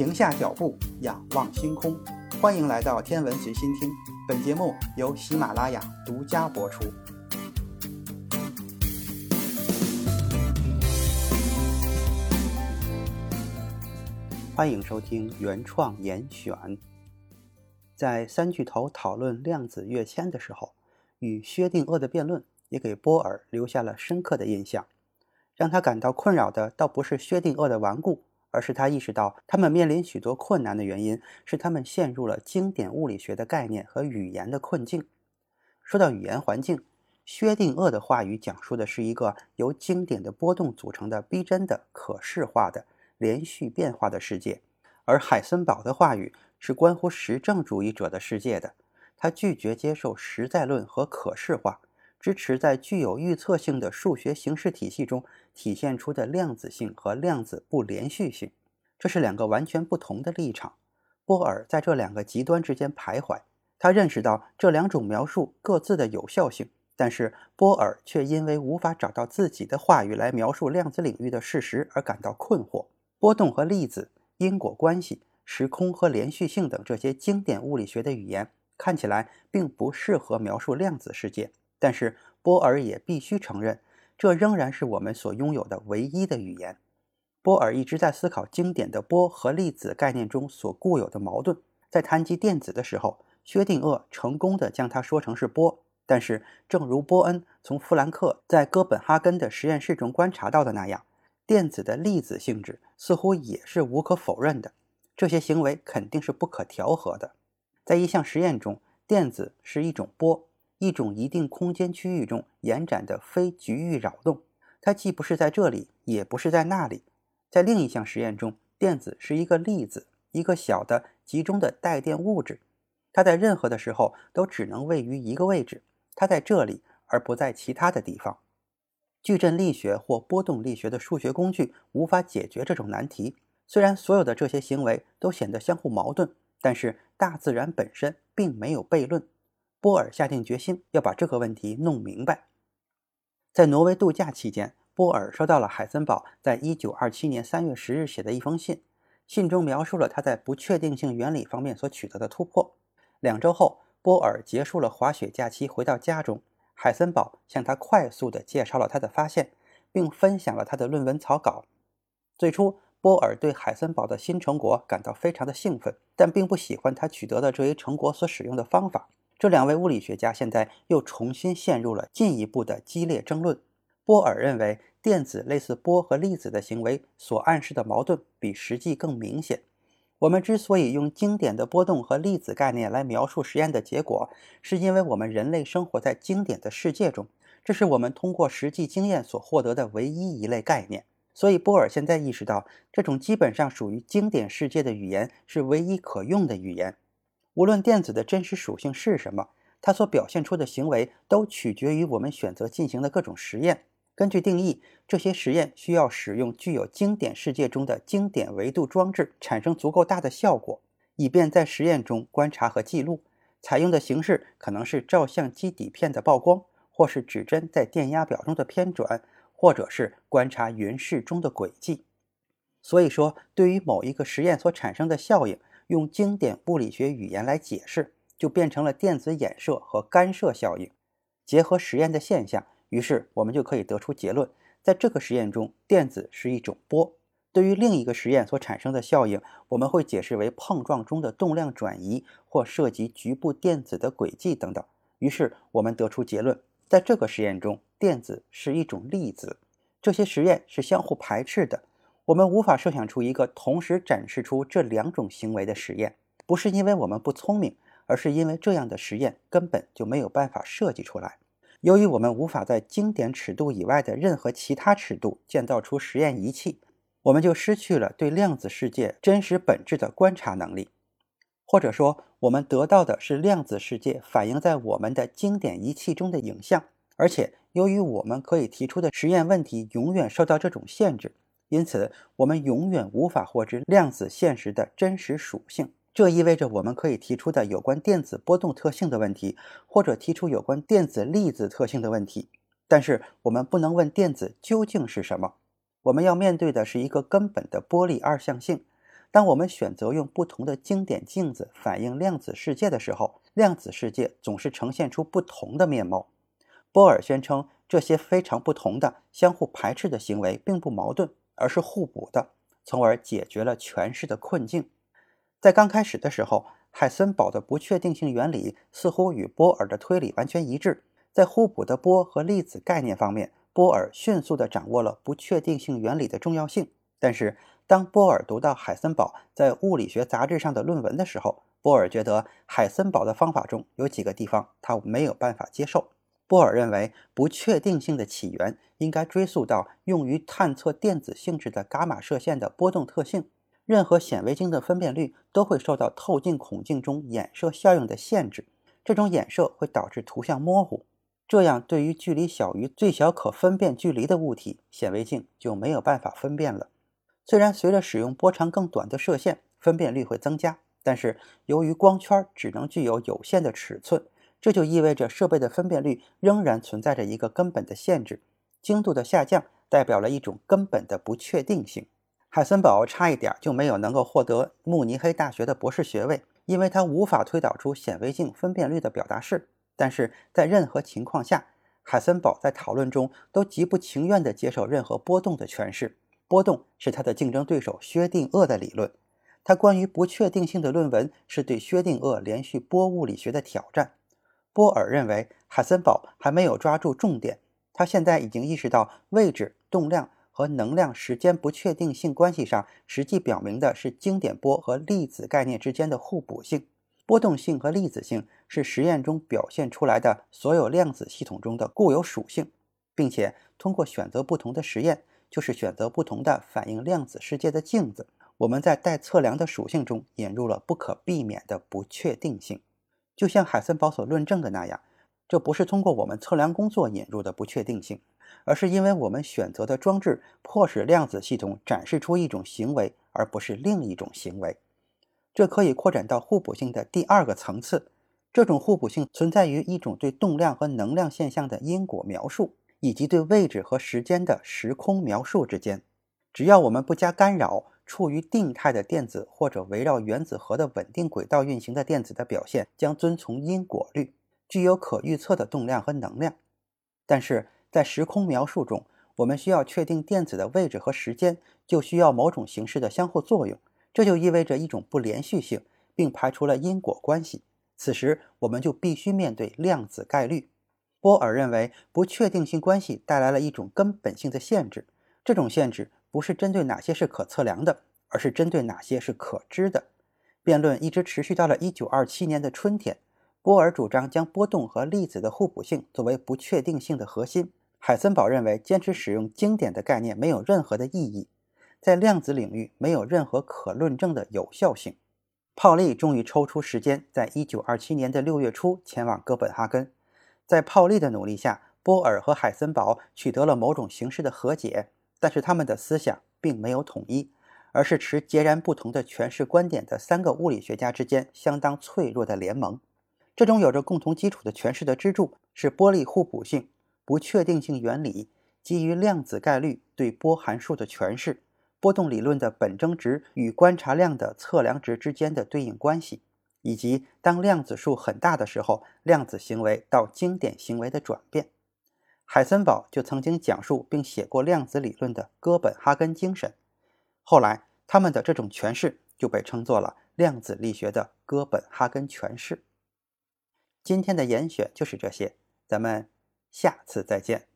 停下脚步，仰望星空。欢迎来到天文随心听，本节目由喜马拉雅独家播出。欢迎收听原创严选。在三巨头讨论量子跃迁的时候，与薛定谔的辩论也给波尔留下了深刻的印象。让他感到困扰的，倒不是薛定谔的顽固。而是他意识到，他们面临许多困难的原因是他们陷入了经典物理学的概念和语言的困境。说到语言环境，薛定谔的话语讲述的是一个由经典的波动组成的逼真的、可视化的、连续变化的世界，而海森堡的话语是关乎实证主义者的世界的。他拒绝接受实在论和可视化，支持在具有预测性的数学形式体系中。体现出的量子性和量子不连续性，这是两个完全不同的立场。波尔在这两个极端之间徘徊，他认识到这两种描述各自的有效性，但是波尔却因为无法找到自己的话语来描述量子领域的事实而感到困惑。波动和粒子、因果关系、时空和连续性等这些经典物理学的语言看起来并不适合描述量子世界，但是波尔也必须承认。这仍然是我们所拥有的唯一的语言。波尔一直在思考经典的波和粒子概念中所固有的矛盾。在谈及电子的时候，薛定谔成功的将它说成是波。但是，正如波恩从弗兰克在哥本哈根的实验室中观察到的那样，电子的粒子性质似乎也是无可否认的。这些行为肯定是不可调和的。在一项实验中，电子是一种波。一种一定空间区域中延展的非局域扰动，它既不是在这里，也不是在那里。在另一项实验中，电子是一个粒子，一个小的集中的带电物质，它在任何的时候都只能位于一个位置，它在这里，而不在其他的地方。矩阵力学或波动力学的数学工具无法解决这种难题。虽然所有的这些行为都显得相互矛盾，但是大自然本身并没有悖论。波尔下定决心要把这个问题弄明白。在挪威度假期间，波尔收到了海森堡在1927年3月10日写的一封信，信中描述了他在不确定性原理方面所取得的突破。两周后，波尔结束了滑雪假期，回到家中，海森堡向他快速地介绍了他的发现，并分享了他的论文草稿。最初，波尔对海森堡的新成果感到非常的兴奋，但并不喜欢他取得的这一成果所使用的方法。这两位物理学家现在又重新陷入了进一步的激烈争论。波尔认为，电子类似波和粒子的行为所暗示的矛盾比实际更明显。我们之所以用经典的波动和粒子概念来描述实验的结果，是因为我们人类生活在经典的世界中，这是我们通过实际经验所获得的唯一一类概念。所以，波尔现在意识到，这种基本上属于经典世界的语言是唯一可用的语言。无论电子的真实属性是什么，它所表现出的行为都取决于我们选择进行的各种实验。根据定义，这些实验需要使用具有经典世界中的经典维度装置，产生足够大的效果，以便在实验中观察和记录。采用的形式可能是照相机底片的曝光，或是指针在电压表中的偏转，或者是观察云室中的轨迹。所以说，对于某一个实验所产生的效应，用经典物理学语言来解释，就变成了电子衍射和干涉效应。结合实验的现象，于是我们就可以得出结论：在这个实验中，电子是一种波。对于另一个实验所产生的效应，我们会解释为碰撞中的动量转移或涉及局部电子的轨迹等等。于是我们得出结论：在这个实验中，电子是一种粒子。这些实验是相互排斥的。我们无法设想出一个同时展示出这两种行为的实验，不是因为我们不聪明，而是因为这样的实验根本就没有办法设计出来。由于我们无法在经典尺度以外的任何其他尺度建造出实验仪器，我们就失去了对量子世界真实本质的观察能力。或者说，我们得到的是量子世界反映在我们的经典仪器中的影像，而且由于我们可以提出的实验问题永远受到这种限制。因此，我们永远无法获知量子现实的真实属性。这意味着我们可以提出的有关电子波动特性的问题，或者提出有关电子粒子特性的问题。但是，我们不能问电子究竟是什么。我们要面对的是一个根本的波粒二象性。当我们选择用不同的经典镜子反映量子世界的时候，量子世界总是呈现出不同的面貌。波尔宣称，这些非常不同的、相互排斥的行为并不矛盾，而是互补的，从而解决了诠释的困境。在刚开始的时候，海森堡的不确定性原理似乎与波尔的推理完全一致。在互补的波和粒子概念方面，波尔迅速地掌握了不确定性原理的重要性。但是，当波尔读到海森堡在物理学杂志上的论文的时候，波尔觉得海森堡的方法中有几个地方他没有办法接受。波尔认为，不确定性的起源应该追溯到用于探测电子性质的伽马射线的波动特性。任何显微镜的分辨率都会受到透镜孔径中衍射效应的限制，这种衍射会导致图像模糊。这样，对于距离小于最小可分辨距离的物体，显微镜就没有办法分辨了。虽然随着使用波长更短的射线，分辨率会增加，但是由于光圈只能具有有限的尺寸。这就意味着设备的分辨率仍然存在着一个根本的限制，精度的下降代表了一种根本的不确定性。海森堡差一点就没有能够获得慕尼黑大学的博士学位，因为他无法推导出显微镜分辨率的表达式。但是在任何情况下，海森堡在讨论中都极不情愿地接受任何波动的诠释。波动是他的竞争对手薛定谔的理论。他关于不确定性的论文是对薛定谔连续波物理学的挑战。波尔认为海森堡还没有抓住重点。他现在已经意识到，位置、动量和能量时间不确定性关系上，实际表明的是经典波和粒子概念之间的互补性。波动性和粒子性是实验中表现出来的所有量子系统中的固有属性，并且通过选择不同的实验，就是选择不同的反映量子世界的镜子，我们在待测量的属性中引入了不可避免的不确定性。就像海森堡所论证的那样，这不是通过我们测量工作引入的不确定性，而是因为我们选择的装置迫使量子系统展示出一种行为，而不是另一种行为。这可以扩展到互补性的第二个层次。这种互补性存在于一种对动量和能量现象的因果描述，以及对位置和时间的时空描述之间。只要我们不加干扰。处于定态的电子或者围绕原子核的稳定轨道运行的电子的表现将遵从因果律，具有可预测的动量和能量。但是在时空描述中，我们需要确定电子的位置和时间，就需要某种形式的相互作用，这就意味着一种不连续性，并排除了因果关系。此时，我们就必须面对量子概率。波尔认为，不确定性关系带来了一种根本性的限制，这种限制。不是针对哪些是可测量的，而是针对哪些是可知的。辩论一直持续到了1927年的春天。波尔主张将波动和粒子的互补性作为不确定性的核心。海森堡认为，坚持使用经典的概念没有任何的意义，在量子领域没有任何可论证的有效性。泡利终于抽出时间，在1927年的六月初前往哥本哈根。在泡利的努力下，波尔和海森堡取得了某种形式的和解。但是他们的思想并没有统一，而是持截然不同的诠释观点的三个物理学家之间相当脆弱的联盟。这种有着共同基础的诠释的支柱是波粒互补性、不确定性原理、基于量子概率对波函数的诠释、波动理论的本征值与观察量的测量值之间的对应关系，以及当量子数很大的时候，量子行为到经典行为的转变。海森堡就曾经讲述并写过量子理论的哥本哈根精神，后来他们的这种诠释就被称作了量子力学的哥本哈根诠释。今天的严选就是这些，咱们下次再见。